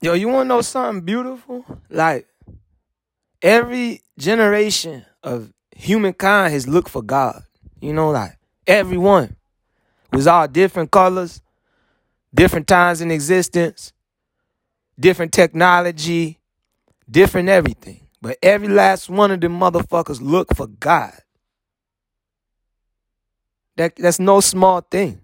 Yo, you wanna know something beautiful? Like every generation of humankind has looked for God. You know, like everyone was all different colors, different times in existence, different technology, different everything. But every last one of them motherfuckers look for God. That that's no small thing.